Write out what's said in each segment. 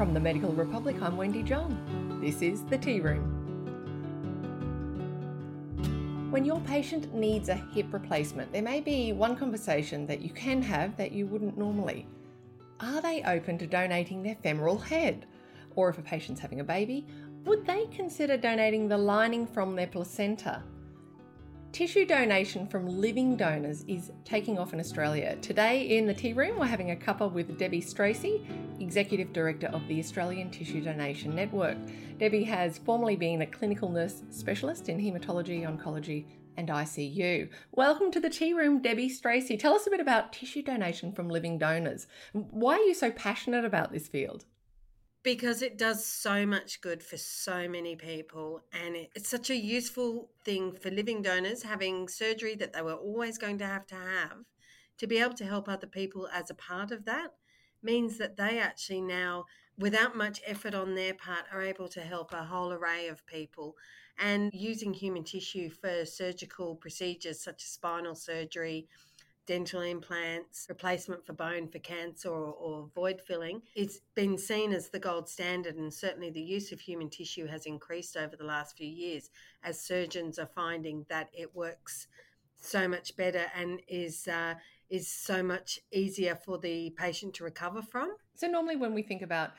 From the Medical Republic, I'm Wendy John. This is the Tea Room. When your patient needs a hip replacement, there may be one conversation that you can have that you wouldn't normally. Are they open to donating their femoral head? Or if a patient's having a baby, would they consider donating the lining from their placenta? Tissue donation from living donors is taking off in Australia. Today in the tea room, we're having a cuppa with Debbie Stracey, Executive Director of the Australian Tissue Donation Network. Debbie has formerly been a clinical nurse specialist in haematology, oncology, and ICU. Welcome to the tea room, Debbie Stracey. Tell us a bit about tissue donation from living donors. Why are you so passionate about this field? Because it does so much good for so many people and it, it's such a useful thing for living donors having surgery that they were always going to have to have to be able to help other people as a part of that means that they actually now without much effort on their part are able to help a whole array of people. And using human tissue for surgical procedures such as spinal surgery dental implants, replacement for bone for cancer or, or, void filling, it's been seen as the gold standard. And certainly the use of human tissue has increased over the last few years as surgeons are finding that it works so much better and is. Uh, is so much easier for the patient to recover from. So, normally, when we think about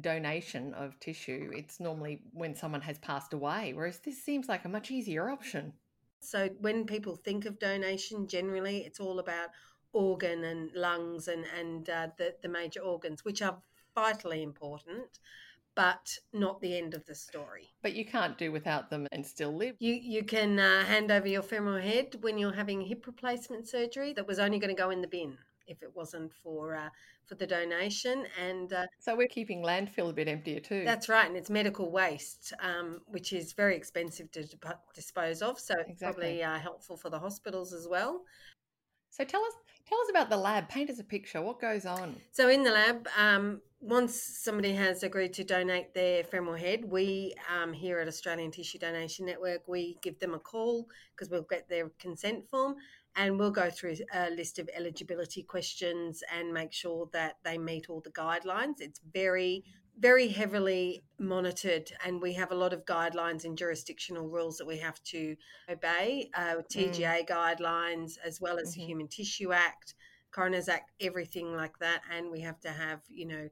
donation of tissue, it's normally when someone has passed away, whereas this seems like a much easier option. So when people think of donation, generally it's all about organ and lungs and and uh, the the major organs, which are vitally important, but not the end of the story. But you can't do without them and still live. You you can uh, hand over your femoral head when you're having hip replacement surgery that was only going to go in the bin if it wasn't for uh, for the donation. And uh, so we're keeping landfill a bit emptier too. That's right, and it's medical waste, um, which is very expensive to dispose of. So it's exactly. probably uh, helpful for the hospitals as well. So tell us tell us about the lab. Paint us a picture. What goes on? So in the lab, um, once somebody has agreed to donate their femoral head, we um, here at Australian Tissue Donation Network, we give them a call because we'll get their consent form and we'll go through a list of eligibility questions and make sure that they meet all the guidelines. It's very very heavily monitored, and we have a lot of guidelines and jurisdictional rules that we have to obey. Uh, TGA mm. guidelines, as well as mm-hmm. the Human Tissue Act, Coroner's Act, everything like that, and we have to have you know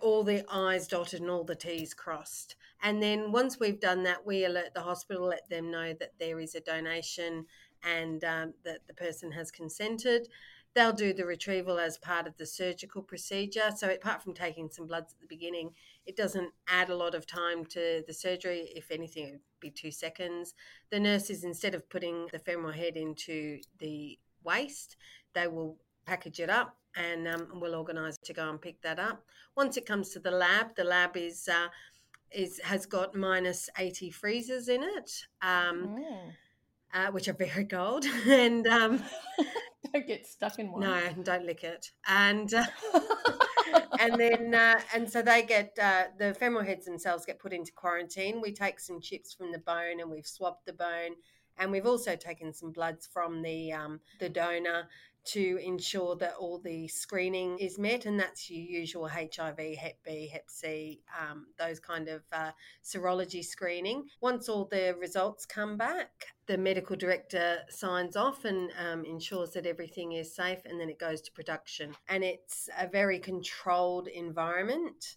all the I's dotted and all the T's crossed. And then once we've done that, we alert the hospital, let them know that there is a donation and um, that the person has consented. They'll do the retrieval as part of the surgical procedure. So, apart from taking some bloods at the beginning, it doesn't add a lot of time to the surgery. If anything, it would be two seconds. The nurses, instead of putting the femoral head into the waste, they will package it up and um, we'll organise to go and pick that up. Once it comes to the lab, the lab is uh, is has got minus eighty freezers in it. Um, mm uh, which are very cold, and um, don't get stuck in one. No, don't lick it. And uh, and then uh, and so they get uh, the femoral heads themselves get put into quarantine. We take some chips from the bone and we've swabbed the bone, and we've also taken some bloods from the um, the donor to ensure that all the screening is met, and that's your usual HIV, Hep B, Hep C, um, those kind of uh, serology screening. Once all the results come back, the medical director signs off and um, ensures that everything is safe, and then it goes to production. And it's a very controlled environment,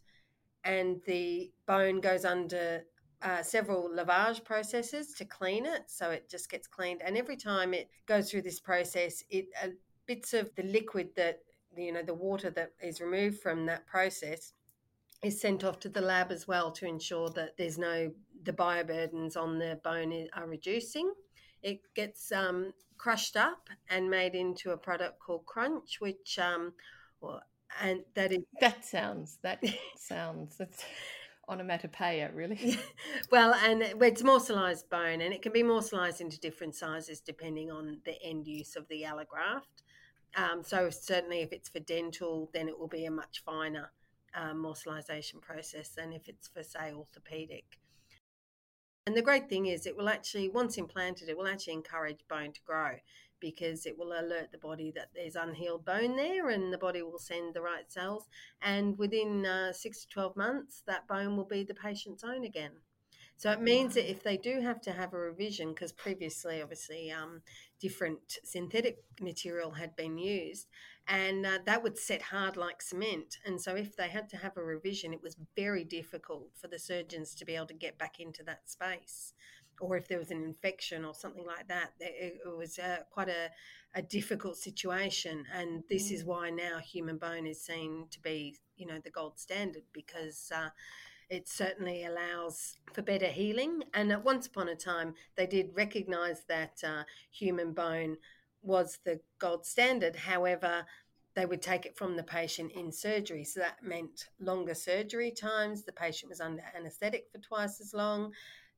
and the bone goes under uh, several lavage processes to clean it so it just gets cleaned and every time it goes through this process it uh, bits of the liquid that you know the water that is removed from that process is sent off to the lab as well to ensure that there's no the bioburdens on the bone are reducing. It gets um, crushed up and made into a product called Crunch, which um, well, and that is that sounds that sounds it's onomatopoeia really well and it's morselized bone and it can be morselized into different sizes depending on the end use of the allograft um, so certainly, if it's for dental, then it will be a much finer um, morselization process than if it's for, say, orthopedic. And the great thing is, it will actually, once implanted, it will actually encourage bone to grow because it will alert the body that there's unhealed bone there and the body will send the right cells. And within uh, six to 12 months, that bone will be the patient's own again. So it means that if they do have to have a revision, because previously, obviously, um, different synthetic material had been used, and uh, that would set hard like cement. And so, if they had to have a revision, it was very difficult for the surgeons to be able to get back into that space. Or if there was an infection or something like that, it, was uh, quite a, a difficult situation. And this is mm. why now human bone is seen to be, you know, the gold standard because uh, it certainly allows for better healing. And at once upon a time, they did recognize that uh, human bone was the gold standard. However, they would take it from the patient in surgery. So that meant longer surgery times. The patient was under anesthetic for twice as long.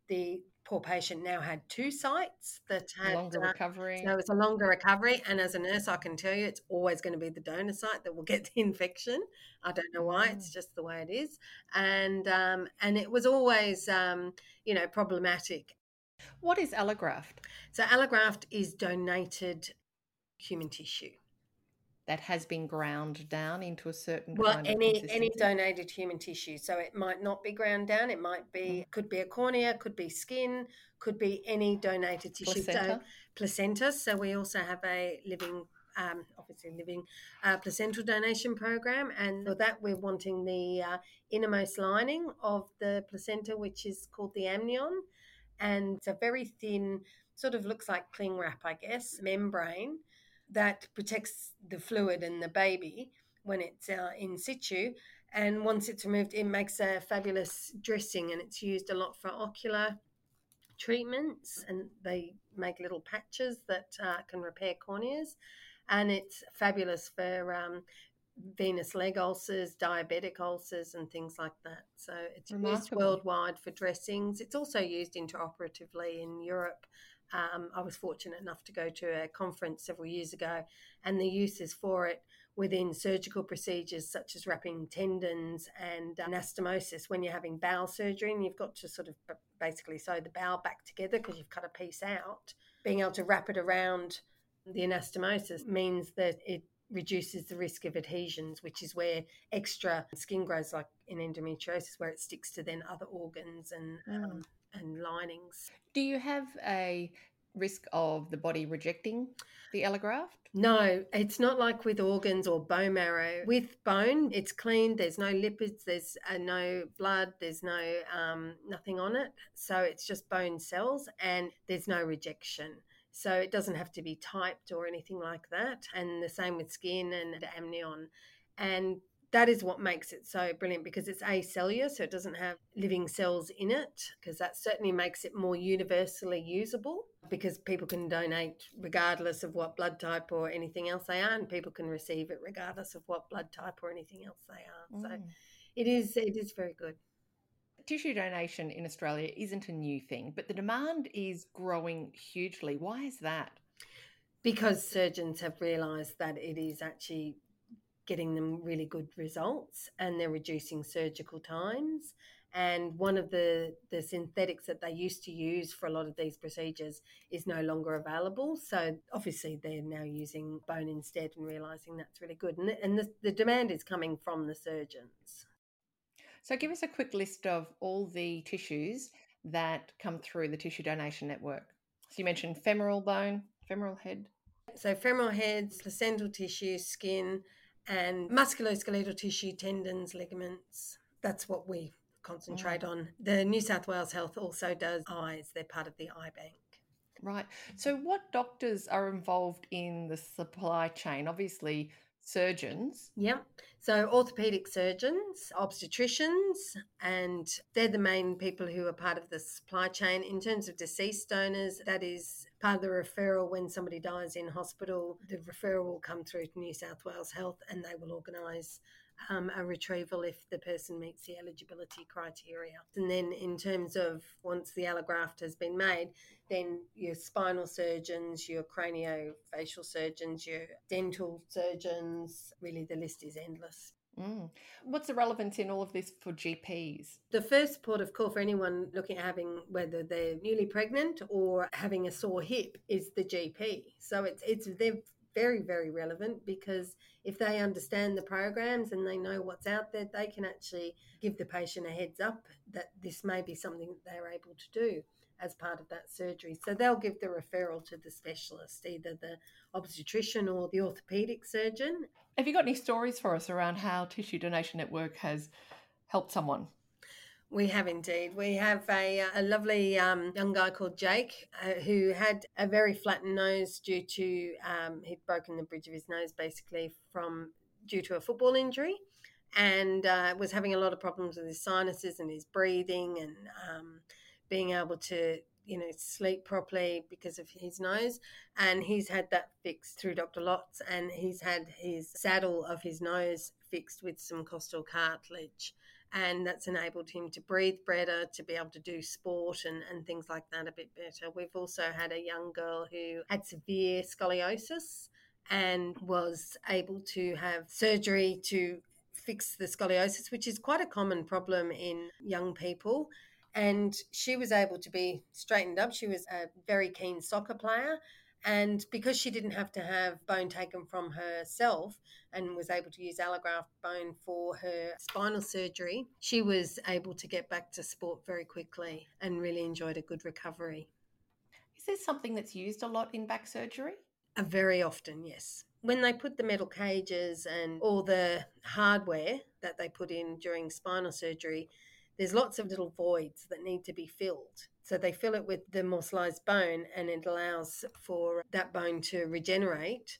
The poor patient now had two sites that had longer uh, recovery. So it's a longer recovery. And as a nurse, I can tell you it's always going to be the donor site that will get the infection. I don't know why. It's mm. just the way it is. And um, and it was always um, you know problematic. What is allograft? So allograft is donated human tissue that has been ground down into a certain well any any donated human tissue. So it might not be ground down it might be mm. could be a cornea could be skin could be any donated tissue. Placenta. so placenta so we also have a living um, obviously living uh, placental donation program. And for that we're wanting the uh, innermost lining of the placenta which is called the amnion. And it's a very thin sort of looks like cling wrap i guess membrane that protects the fluid and the baby when it's uh, in situ. And once it's removed, it makes a fabulous dressing, and it's used a lot for ocular treatments. And they make little patches that uh, can repair corneas, and it's fabulous for um, venous leg ulcers, diabetic ulcers, and things like that. So it's Remarkable. used worldwide for dressings. It's also used intraoperatively in Europe um, I was fortunate enough to go to a conference several years ago, and the uses for it within surgical procedures such as wrapping tendons and anastomosis when you're having bowel surgery and you've got to sort of basically sew the bowel back together because you've cut a piece out. Being able to wrap it around the anastomosis means that it reduces the risk of adhesions, which is where extra skin grows, like in endometriosis, where it sticks to then other organs and mm. um, and linings. Do you have a risk of the body rejecting the allograft? No, it's not like with organs or bone marrow. With bone, it's clean. There's no lipids. There's uh, no blood. There's no um, nothing on it. So it's just bone cells, and there's no rejection. So it doesn't have to be typed or anything like that. And the same with skin and amnion. And that is what makes it so brilliant because it's acellular, so it doesn't have living cells in it, because that certainly makes it more universally usable because people can donate regardless of what blood type or anything else they are, and people can receive it regardless of what blood type or anything else they are. Mm. So it is it is very good. Tissue donation in Australia isn't a new thing, but the demand is growing hugely. Why is that? Because surgeons have realised that it is actually getting them really good results and they're reducing surgical times. And one of the the synthetics that they used to use for a lot of these procedures is no longer available. So obviously they're now using bone instead and realizing that's really good. And, and the, the demand is coming from the surgeons. So give us a quick list of all the tissues that come through the tissue donation network. So you mentioned femoral bone femoral head. So femoral heads placental tissue skin and musculoskeletal tissue, tendons, ligaments. That's what we concentrate mm. on. The New South Wales Health also does eyes, they're part of the eye bank. Right. So, what doctors are involved in the supply chain? Obviously, surgeons. Yep. So orthopedic surgeons, obstetricians, and they're the main people who are part of the supply chain. In terms of deceased donors, that is part of the referral when somebody dies in hospital. The referral will come through to New South Wales Health and they will organise um, a retrieval if the person meets the eligibility criteria. And then, in terms of once the allograft has been made, then your spinal surgeons, your craniofacial surgeons, your dental surgeons really the list is endless. Mm. What's the relevance in all of this for GPs? The first port of call for anyone looking at having whether they're newly pregnant or having a sore hip is the GP. So it's it's they're very very relevant because if they understand the programs and they know what's out there, they can actually give the patient a heads up that this may be something that they're able to do as part of that surgery. So they'll give the referral to the specialist, either the obstetrician or the orthopedic surgeon. Have you got any stories for us around how Tissue Donation Network has helped someone? We have indeed. We have a, a lovely um, young guy called Jake uh, who had a very flattened nose due to um, he'd broken the bridge of his nose basically from due to a football injury, and uh, was having a lot of problems with his sinuses and his breathing and um, being able to you know sleep properly because of his nose and he's had that fixed through dr lots and he's had his saddle of his nose fixed with some costal cartilage and that's enabled him to breathe better to be able to do sport and, and things like that a bit better. We've also had a young girl who had severe scoliosis and was able to have surgery to fix the scoliosis which is quite a common problem in young people and she was able to be straightened up. She was a very keen soccer player. And because she didn't have to have bone taken from herself and was able to use allograft bone for her spinal surgery, she was able to get back to sport very quickly and really enjoyed a good recovery. Is this something that's used a lot in back surgery? Uh, very often, yes. When they put the metal cages and all the hardware that they put in during spinal surgery, there's lots of little voids that need to be filled. So they fill it with the morselized bone and it allows for that bone to regenerate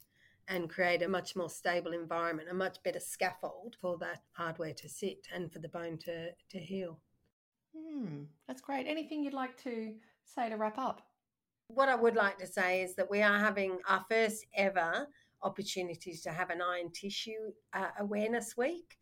and create a much more stable environment, a much better scaffold for that hardware to sit and for the bone to, to heal. Hmm, that's great. Anything you'd like to say to wrap up? What I would like to say is that we are having our first ever opportunities to have an iron tissue uh, awareness week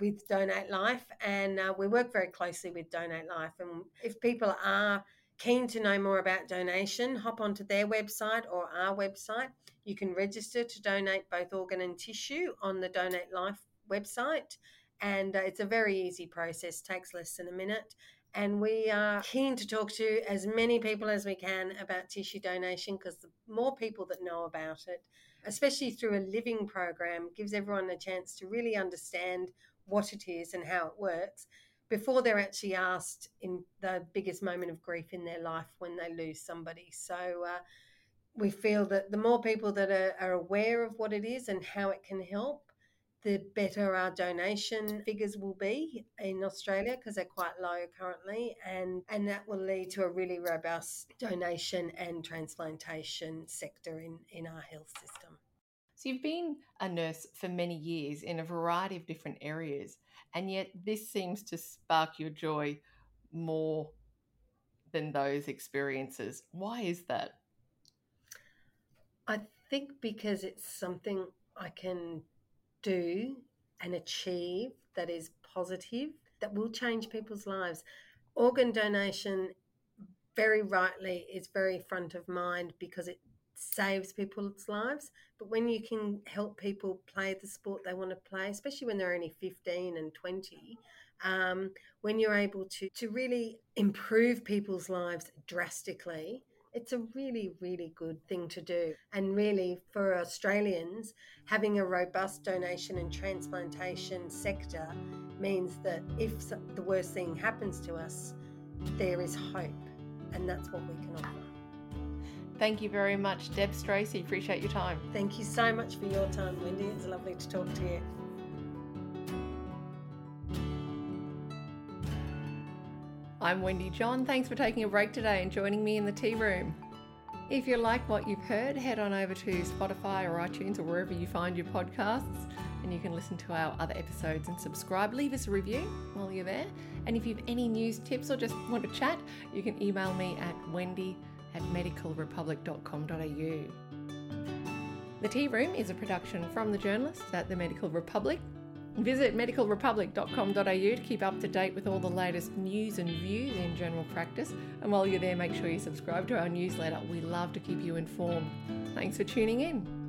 with Donate Life, and uh, we work very closely with Donate Life. And if people are keen to know more about donation, hop onto their website or our website. You can register to donate both organ and tissue on the Donate Life website, and uh, it's a very easy process, takes less than a minute. And we are keen to talk to as many people as we can about tissue donation because the more people that know about it, especially through a living program, gives everyone a chance to really understand what it is and how it works before they're actually asked in the biggest moment of grief in their life when they lose somebody. So uh, we feel that the more people that are, are aware of what it is and how it can help, the better our donation figures will be in Australia because they're quite low currently, and and that will lead to a really robust donation and transplantation sector in in our health system. So you've been a nurse for many years in a variety of different areas, and yet this seems to spark your joy more than those experiences. Why is that? I think because it's something I can do and achieve that is positive, that will change people's lives. Organ donation, very rightly, is very front of mind because it saves people's lives. But when you can help people play the sport they want to play, especially when they're only 15 and 20, um, when you're able to, to really improve people's lives drastically, it's a really, really good thing to do. And really, for Australians, having a robust donation and transplantation sector means that if the worst thing happens to us, there is hope. And that's what we can offer. Thank you very much, Deb Stracey. Appreciate your time. Thank you so much for your time, Wendy. It's lovely to talk to you. I'm Wendy John. Thanks for taking a break today and joining me in the tea room. If you like what you've heard, head on over to Spotify or iTunes or wherever you find your podcasts and you can listen to our other episodes and subscribe. Leave us a review while you're there. And if you have any news tips or just want to chat, you can email me at wendy at medicalrepublic.com.au. The Tea Room is a production from the journalists at the Medical Republic. Visit medicalrepublic.com.au to keep up to date with all the latest news and views in general practice. And while you're there, make sure you subscribe to our newsletter. We love to keep you informed. Thanks for tuning in.